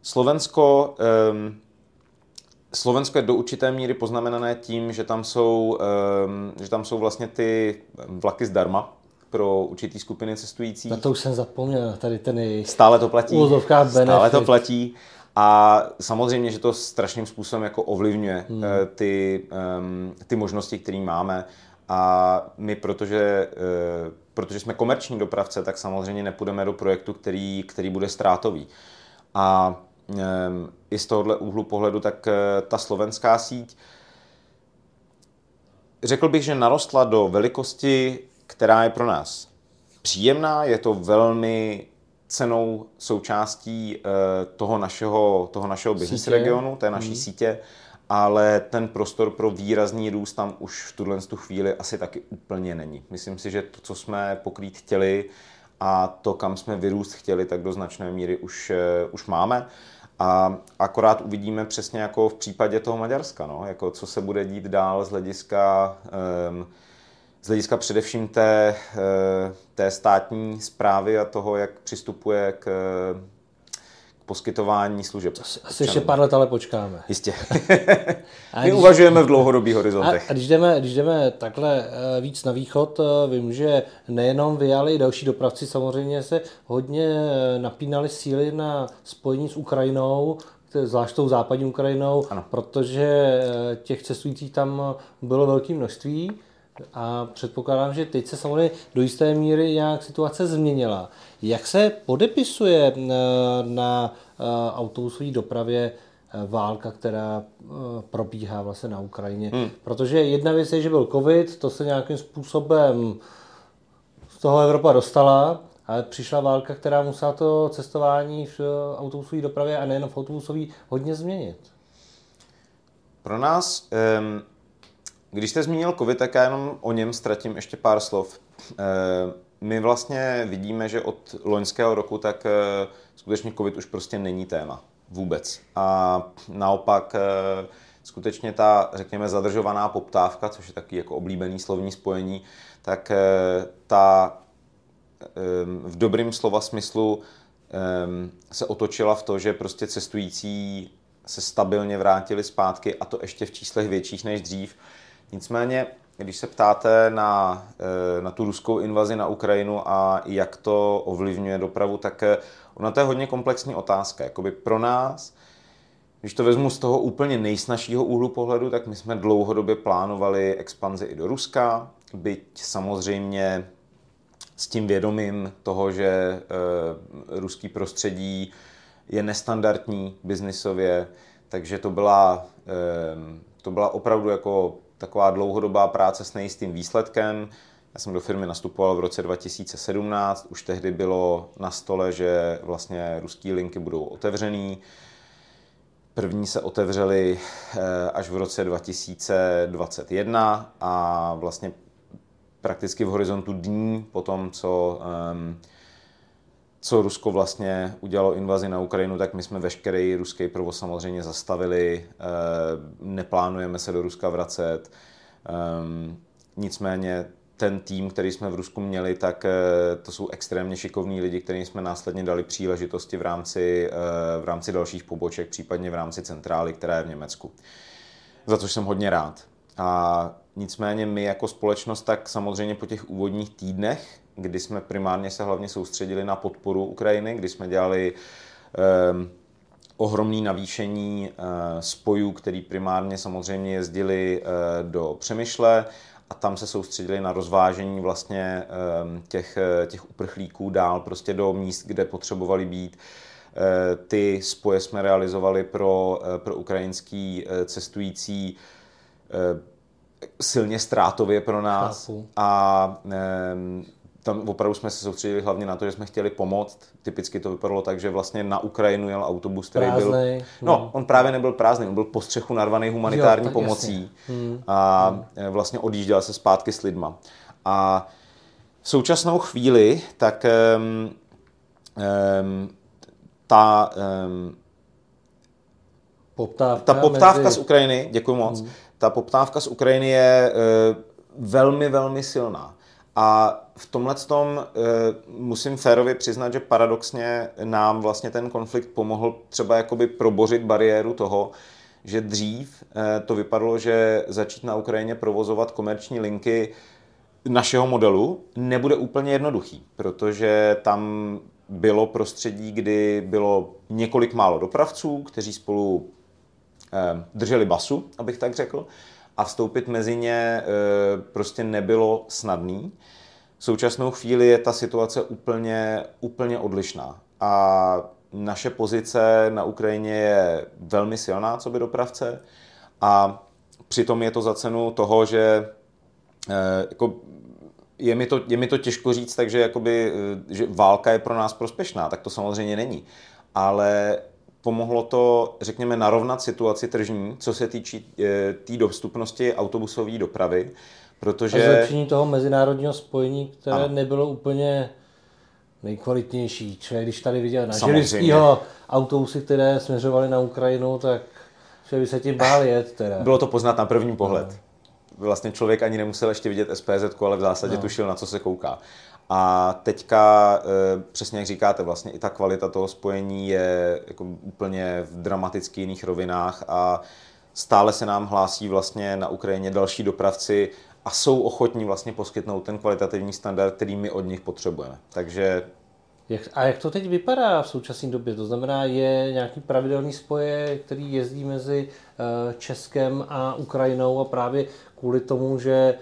Slovensko, um, Slovensko je do určité míry poznamenané tím, že tam jsou, um, že tam jsou vlastně ty vlaky zdarma pro určitý skupiny cestujících. Na to už jsem zapomněl, tady ten jejich Stále to platí. Stále to platí. A samozřejmě, že to strašným způsobem jako ovlivňuje hmm. Eh, ty, um, ty možnosti, které máme. A my, protože, uh, protože jsme komerční dopravce, tak samozřejmě nepůjdeme do projektu, který, který bude ztrátový. A um, i z tohohle úhlu pohledu, tak uh, ta slovenská síť, řekl bych, že narostla do velikosti, která je pro nás příjemná, je to velmi cenou součástí toho našeho, toho našeho business regionu, té naší hmm. sítě, ale ten prostor pro výrazný růst tam už v tuhle tu chvíli asi taky úplně není. Myslím si, že to, co jsme pokrýt chtěli a to, kam jsme vyrůst chtěli, tak do značné míry už, uh, už máme. A akorát uvidíme přesně jako v případě toho Maďarska, no, jako co se bude dít dál z hlediska um, z hlediska především té, eh, té státní zprávy a toho, jak přistupuje k poskytování služeb. Asi, asi ještě pár let ale počkáme. Jistě. My když, uvažujeme v dlouhodobých horizontech. A, a když, jdeme, když jdeme takhle eh, víc na východ, eh, vím, že nejenom vy, ale i další dopravci samozřejmě se hodně napínali síly na spojení s Ukrajinou, zvlášť tou západní Ukrajinou, ano. protože těch cestujících tam bylo velké množství. A předpokládám, že teď se samozřejmě do jisté míry nějak situace změnila. Jak se podepisuje na, eh, na eh, autobusové dopravě eh, válka, která probíhá vlastně na Ukrajině? Hmm. Protože jedna věc je, že byl covid, to se nějakým způsobem z toho Evropa dostala, ale přišla válka, která musela to cestování v autobusové dopravě a nejen v autobusové hodně změnit. Pro nás když jste zmínil COVID, tak já jenom o něm ztratím ještě pár slov. Eh, my vlastně vidíme, že od loňského roku tak eh, skutečně COVID už prostě není téma. Vůbec. A naopak eh, skutečně ta, řekněme, zadržovaná poptávka, což je taky jako oblíbený slovní spojení, tak ta v dobrým slova smyslu se otočila v to, že prostě cestující se stabilně vrátili zpátky a to ještě v číslech větších než dřív. Nicméně, když se ptáte na, eh, na tu ruskou invazi na Ukrajinu a jak to ovlivňuje dopravu, tak eh, ona to je hodně komplexní otázka. Jakoby pro nás, když to vezmu z toho úplně nejsnažšího úhlu pohledu, tak my jsme dlouhodobě plánovali expanzi i do Ruska, byť samozřejmě s tím vědomím toho, že e, ruský prostředí je nestandardní biznisově, takže to byla, e, to byla opravdu jako taková dlouhodobá práce s nejistým výsledkem. Já jsem do firmy nastupoval v roce 2017, už tehdy bylo na stole, že vlastně ruský linky budou otevřený. První se otevřely eh, až v roce 2021 a vlastně prakticky v horizontu dní po tom, co um, co Rusko vlastně udělalo invazi na Ukrajinu, tak my jsme veškerý ruský provoz samozřejmě zastavili, eh, neplánujeme se do Ruska vracet. Ehm, nicméně ten tým, který jsme v Rusku měli, tak eh, to jsou extrémně šikovní lidi, kterým jsme následně dali příležitosti v rámci, eh, v rámci dalších poboček, případně v rámci centrály, která je v Německu. Za což jsem hodně rád. A nicméně my jako společnost, tak samozřejmě po těch úvodních týdnech kdy jsme primárně se hlavně soustředili na podporu Ukrajiny, kdy jsme dělali eh, ohromný navýšení eh, spojů, který primárně samozřejmě jezdili eh, do Přemýšle a tam se soustředili na rozvážení vlastně eh, těch, těch uprchlíků dál prostě do míst, kde potřebovali být. Eh, ty spoje jsme realizovali pro, eh, pro ukrajinský cestující silně ztrátově pro nás. Chápu. A tam opravdu jsme se soustředili hlavně na to, že jsme chtěli pomoct. Typicky to vypadalo tak, že vlastně na Ukrajinu jel autobus, který prázdnej, byl... No, hmm. on právě nebyl prázdný, on byl po střechu narvaný humanitární jo, pomocí hmm. a hmm. vlastně odjížděl se zpátky s lidma. A v současnou chvíli, tak um, um, ta, um, poptávka, ta poptávka mezi... z Ukrajiny, děkuji moc, hmm. ta poptávka z Ukrajiny je uh, velmi, velmi silná. A v tomhle tom uh, musím férově přiznat, že paradoxně nám vlastně ten konflikt pomohl třeba jakoby probořit bariéru toho, že dřív eh, to vypadalo, že začít na Ukrajině provozovat komerční linky našeho modelu nebude úplně jednoduchý, protože tam bylo prostředí, kdy bylo několik málo dopravců, kteří spolu eh, drželi basu, abych tak řekl, a vstoupit mezi ně prostě nebylo snadný. V současnou chvíli je ta situace úplně, úplně odlišná. A naše pozice na Ukrajině je velmi silná, co by dopravce. A přitom je to za cenu toho, že eh, jako je mi, to, je mi to těžko říct, takže jakoby, eh, že válka je pro nás prospěšná, tak to samozřejmě není. Ale pomohlo to, řekněme, narovnat situaci tržní, co se týče té tý dostupnosti autobusové dopravy, protože... A zlepšení toho mezinárodního spojení, které ano. nebylo úplně nejkvalitnější. Člověk, když tady viděl na Želivskýho autobusy, které směřovaly na Ukrajinu, tak že by se tím bál jet. Teda. Bylo to poznat na první pohled. No. Vlastně člověk ani nemusel ještě vidět SPZ, ale v zásadě no. tušil, na co se kouká. A teďka, eh, přesně jak říkáte, vlastně i ta kvalita toho spojení je jako úplně v dramaticky jiných rovinách a stále se nám hlásí vlastně na Ukrajině další dopravci a jsou ochotní vlastně poskytnout ten kvalitativní standard, který my od nich potřebujeme. Takže jak, a jak to teď vypadá v současné době? To znamená, je nějaký pravidelný spoje, který jezdí mezi eh, Českem a Ukrajinou a právě kvůli tomu, že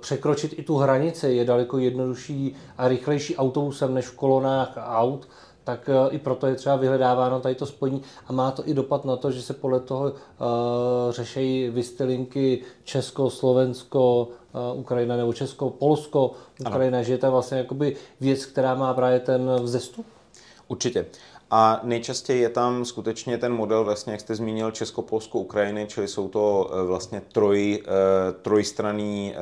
překročit i tu hranici je daleko jednodušší a rychlejší autobusem než v kolonách aut, tak eh, i proto je třeba vyhledáváno tady to spojení a má to i dopad na to, že se podle toho uh, řešejí vystylinky Česko, Slovensko, uh, Ukrajina nebo Česko, Polsko, Ukrajina, ano. že je to vlastně jakoby věc, která má právě ten vzestup? Určitě. A nejčastěji je tam skutečně ten model, vlastně, jak jste zmínil, Česko, Polsko, Ukrajiny, čili jsou to vlastně troj, trojstranný,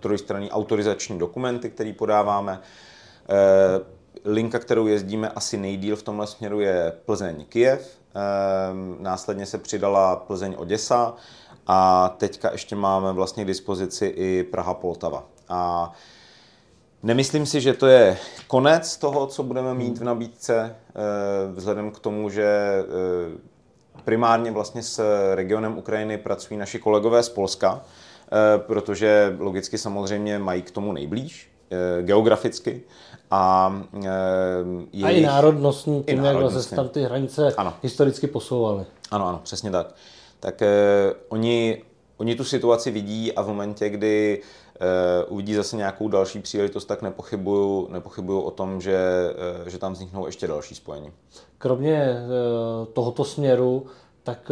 trojstranný autorizační dokumenty, které podáváme. Linka, kterou jezdíme asi nejdíl v tomhle směru je Plzeň-Kijev, ehm, následně se přidala Plzeň-Oděsa a teďka ještě máme vlastně k dispozici i Praha-Poltava. A Nemyslím si, že to je konec toho, co budeme mít v nabídce, eh, vzhledem k tomu, že eh, primárně vlastně s regionem Ukrajiny pracují naši kolegové z Polska, eh, protože logicky samozřejmě mají k tomu nejblíž geograficky a, jejich, a i národnostní, tím, jak se tam ty hranice ano. historicky posouvaly. Ano, ano, přesně tak. Tak oni, oni tu situaci vidí a v momentě, kdy uvidí zase nějakou další příležitost, tak nepochybuju, nepochybuju o tom, že, e, že tam vzniknou ještě další spojení. Kromě e, tohoto směru, tak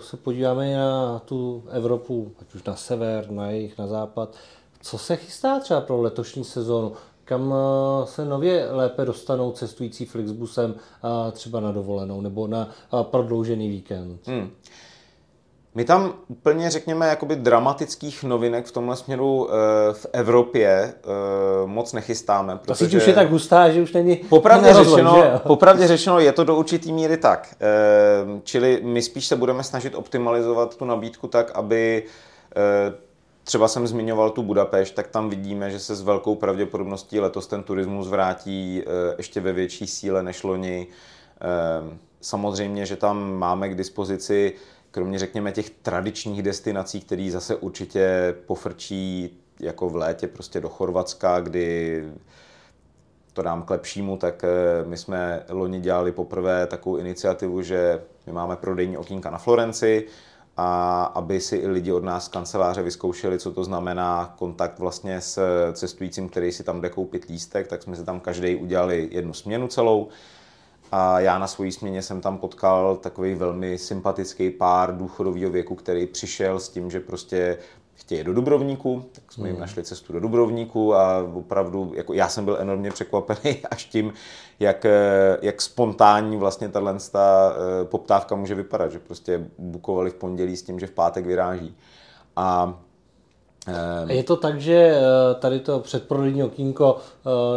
se podíváme na tu Evropu, ať už na sever, na jih, na západ. Co se chystá třeba pro letošní sezónu? kam eh, se nově lépe dostanou cestující Flixbusem eh, třeba na dovolenou nebo na eh, prodloužený víkend? Hmm. My tam úplně, řekněme, jakoby dramatických novinek v tomhle směru v Evropě moc nechystáme. Protože... To už je tak hustá, že už není popravdě řečeno, popravdě řečeno, je to do určitý míry tak. Čili my spíš se budeme snažit optimalizovat tu nabídku tak, aby Třeba jsem zmiňoval tu Budapešť, tak tam vidíme, že se s velkou pravděpodobností letos ten turismus vrátí ještě ve větší síle než loni. Samozřejmě, že tam máme k dispozici, kromě řekněme těch tradičních destinací, které zase určitě pofrčí jako v létě prostě do Chorvatska, kdy to dám k lepšímu, tak eh, my jsme loni dělali poprvé takovou iniciativu, že my máme prodejní okýnka na Florenci, a aby si i lidi od nás z kanceláře vyzkoušeli, co to znamená kontakt vlastně s cestujícím, který si tam jde koupit lístek, tak jsme si tam každý udělali jednu směnu celou. A já na svojí směně jsem tam potkal takový velmi sympatický pár důchodového věku, který přišel s tím, že prostě chtějí do Dubrovníku, tak jsme jim hmm. našli cestu do Dubrovníku a opravdu, jako já jsem byl enormně překvapený až tím, jak, eh, jak spontánní vlastně tahle ta eh, poptávka může vypadat, že prostě bukovali v pondělí s tím, že v pátek vyráží. A je to tak, že eh, tady to předprodejní okýnko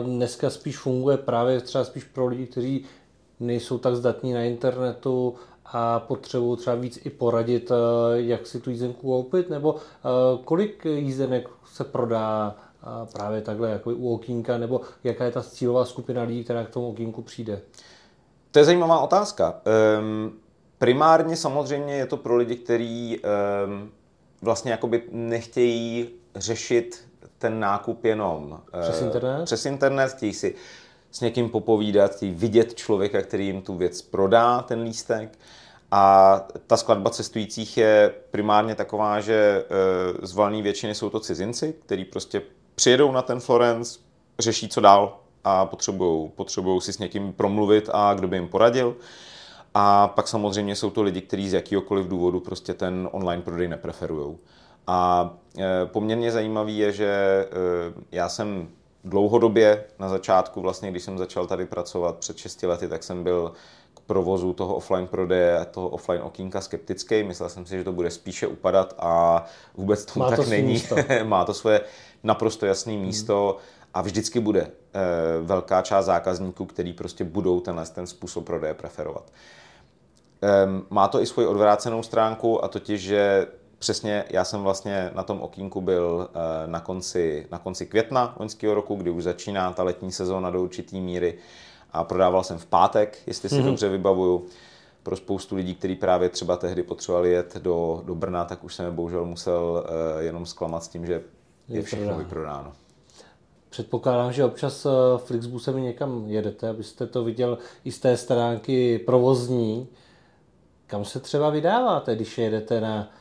dneska spíš funguje právě třeba spíš pro lidi, kteří nejsou tak zdatní na internetu a potřebuji třeba víc i poradit, eh, jak si tu jízdenku koupit, nebo eh, kolik jízdenek se prodá eh, právě takhle jako u okýnka, nebo jaká je ta cílová skupina lidí, která k tomu okýnku přijde? To je zajímavá otázka. Um, Primárně samozřejmě je to pro lidi, kteří um, vlastně jakoby nechtějí řešit ten nákup jenom přes internet, přes internet chtějí si s někým popovídat, vidět člověka, který jim tu věc prodá, ten lístek. A ta skladba cestujících je primárně taková, že z valné většiny jsou to cizinci, kteří prostě přijedou na ten Florence, řeší, co dál a potřebují potřebujou si s někým promluvit a kdo by jim poradil. A pak samozřejmě jsou to lidi, kteří z jakýhokoliv důvodu prostě ten online prodej nepreferují. A e, poměrně zajímavý je, že e, já jsem dlouhodobě na začátku, vlastně když jsem začal tady pracovat před 6 lety, tak jsem byl k provozu toho offline prodeje a toho offline okýnka skeptický. Myslel jsem si, že to bude spíše upadat a vůbec tomu Má tak to není. místo. Má to svoje naprosto jasné místo a vždycky bude e, velká část zákazníků, který prostě budou tenhle ten způsob prodeje preferovat. Ehm, má to i svoji odvrácenou stránku a totiž, že přesně já jsem vlastně na tom okýnku byl eh, na konci, na konci května loňského roku, kdy už začíná ta letní sezóna do určitý míry a prodával jsem v pátek, jestli si mm-hmm. dobře vybavuju. Pro spoustu lidí, kteří právě třeba tehdy potřebovali jet do, do Brna, tak už jsem je bohužel musel uh, jenom zklamat s tím, že je všechno vyprodáno. Předpokládám, že občas Flixbusem někam jedete, abyste to viděl i z té stránky provozní. Kam se třeba vydáváte, když jedete na,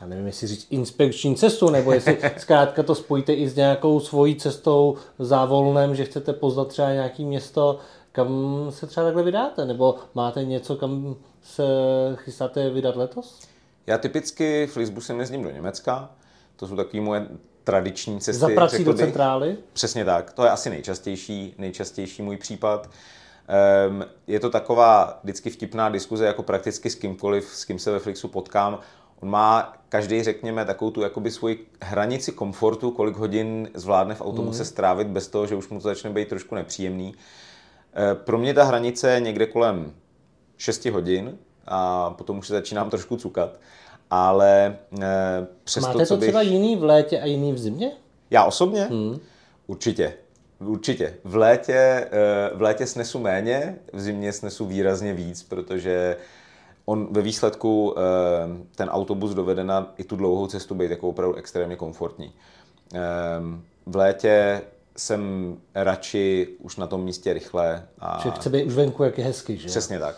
já nevím, jestli říct inspekční cestu, nebo jestli zkrátka to spojíte i s nějakou svojí cestou závolnem, že chcete poznat třeba nějaké město, kam se třeba takhle vydáte, nebo máte něco, kam se chystáte vydat letos? Já typicky Flixbusem jezdím do Německa, to jsou takové moje tradiční cesty. Za prací do centrály? Přesně tak, to je asi nejčastější, nejčastější můj případ. Um, je to taková vždycky vtipná diskuze, jako prakticky s kýmkoliv, s kým se ve Flixu potkám. On má každý, řekněme, takovou tu jakoby svoji hranici komfortu, kolik hodin zvládne v autobuse mm. strávit bez toho, že už mu to začne být trošku nepříjemný. E, pro mě ta hranice je někde kolem 6 hodin a potom už se začínám trošku cukat. Ale e, přesto, Máte to bych... třeba jiný v létě a jiný v zimě? Já osobně? Mm. Určitě. Určitě. V létě, eh, v létě snesu méně, v zimě snesu výrazně víc, protože on ve výsledku eh, ten autobus dovede na i tu dlouhou cestu být jako opravdu extrémně komfortní. Eh, v létě jsem radši už na tom místě rychle. A... Že chce být už venku, jak je hezky, že? Přesně tak.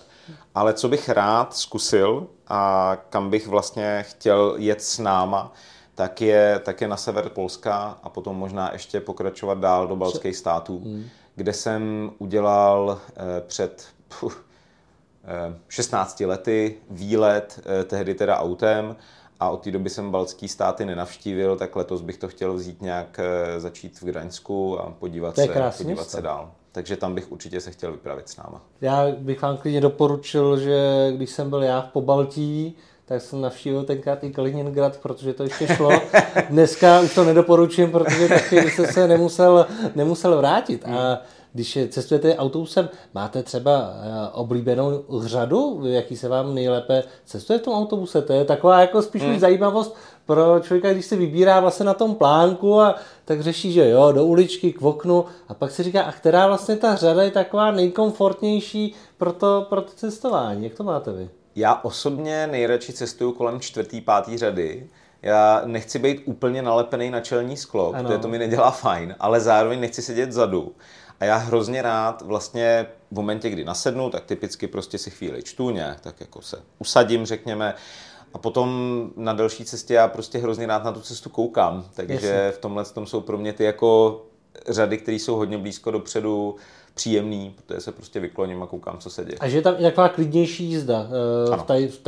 Ale co bych rád zkusil a kam bych vlastně chtěl jet s náma, tak je, tak je na sever Polska a potom možná ještě pokračovat dál do baltských států, hmm. kde jsem udělal eh, před puh, 16 lety výlet, eh, tehdy teda autem, a od té doby jsem baltský státy nenavštívil, tak letos bych to chtěl vzít nějak, eh, začít v Gdaňsku a podívat, se, podívat se dál. Takže tam bych určitě se chtěl vypravit s náma. Já bych vám klidně doporučil, že když jsem byl já v Pobaltí, tak jsem navštívil tenkrát i Kaliningrad, protože to ještě šlo. Dneska už to nedoporučím, protože taky jste se nemusel, nemusel vrátit. A když cestujete autobusem, máte třeba eh, oblíbenou řadu, jaký se vám nejlépe cestuje v tom autobuse? To je taková jako spíš hmm. zajímavost pro člověka, když se vybírá vlastně na tom plánku a tak řeší, že jo, do uličky, k oknu a pak si říká, a která vlastně ta řada je taková nejkomfortnější pro to, pro to cestování. Jak to máte vy? Já osobně nejradši cestuju kolem čtvrtý, pátý řady. Já nechci být úplně nalepený na čelní sklo, ano. protože to mi nedělá fajn, ale zároveň nechci sedět vzadu. A já hrozně rád vlastně v momentě, kdy nasednu, tak typicky prostě si chvíli čtu nějak, tak jako se usadím, řekněme, a potom na další cestě já prostě hrozně rád na tu cestu koukám. Takže Jasně. v tomhle tom jsou pro mě ty jako řady, které jsou hodně blízko dopředu, příjemný, protože se prostě vykloním a koukám, co se děje. A že je tam taková klidnější jízda uh, v, té, v,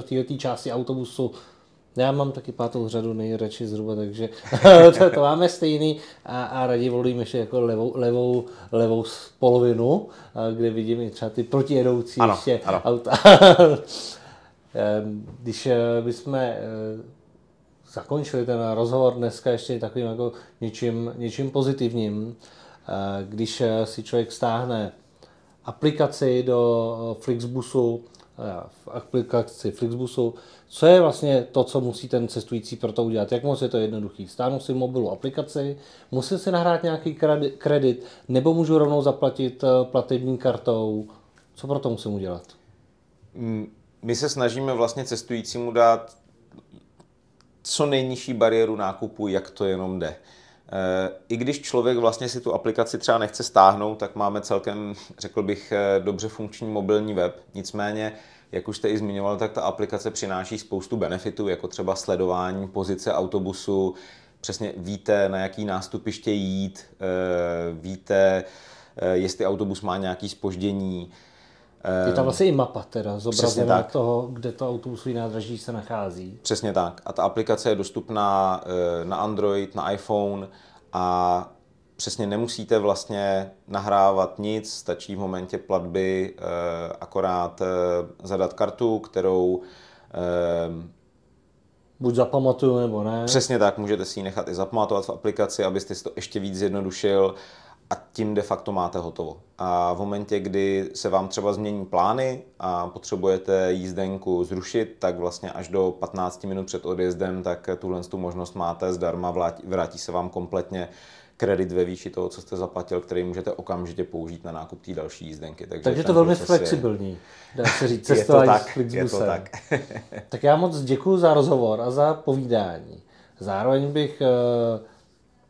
v této části autobusu. Já mám taky pátou řadu nejradši zhruba, takže to, to máme stejný a, a raději volím ještě jako levou, levou, levou polovinu, kde vidím i třeba ty protijedoucí ano, ještě ano. auta. Když eh, bychom eh, zakončili ten rozhovor dneska ještě takovým jako něčím, něčím pozitivním, když eh, si člověk stáhne aplikaci do eh, Flixbusu, eh, v aplikaci Flixbusu, co je vlastně to, co musí ten cestující pro to udělat? Jak moc je to jednoduchý? Stáhnu si mobilu aplikaci, musím si nahrát nějaký kredit, nebo můžu rovnou zaplatit platební kartou? Co pro to musím udělat? Mm, my se snažíme vlastně cestujícímu dát co nejnižší bariéru nákupu, jak to jenom jde. I když člověk vlastně si tu aplikaci třeba nechce stáhnout, tak máme celkem, řekl bych, dobře funkční mobilní web. Nicméně, jak už jste i zmiňoval, tak ta aplikace přináší spoustu benefitů, jako třeba sledování pozice autobusu, přesně víte, na jaký nástupiště jít, víte, jestli autobus má nějaký spoždění, je tam vlastně i mapa teda zobrazená toho, kde to autobusové nádraží se nachází. Přesně tak. A ta aplikace je dostupná eh, na Android, na iPhone a přesně nemusíte vlastně nahrávat nic, stačí v momentě platby eh, akorát eh, zadat kartu, kterou Buď zapamatuju nebo ne. Přesně tak, můžete si ji nechat i zapamatovat v aplikaci, abyste si to ještě víc zjednodušil a tím de facto máte hotovo. A v momentě, kdy se vám třeba změní plány a potřebujete jízdenku zrušit, tak vlastně až do 15 minut před odjezdem, tak tuhle tu možnost máte zdarma, vrátí se vám kompletně kredit ve výši toho, co jste zaplatil, který můžete okamžitě použít na nákup té další jízdenky. Takže, Takže to velmi flexibilní, dá se říct, cestování s Flixbusem. tak. tak já moc děkuji za rozhovor a za povídání. Zároveň bych uh,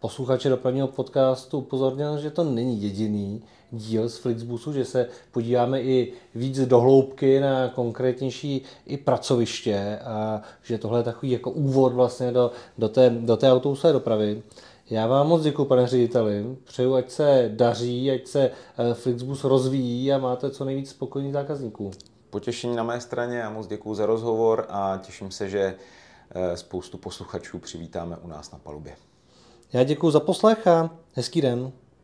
posluchače dopravního podcastu upozornil, že to není jediný díl z Flixbusu, že se podíváme i víc do hloubky na konkrétnější i pracoviště a že tohle je takový jako úvod vlastně do, do té, do té autobusové dopravy. Já vám moc děkuji, pane řediteli. Přeju, ať se daří, ať se eh, Flixbus rozvíjí a máte co nejvíc spokojných zákazníků. Potěšení na mé straně, já moc děkuji za rozhovor a těším se, že eh, spoustu posluchačů přivítáme u nás na palubě. Já děkuji za poslech a hezký den.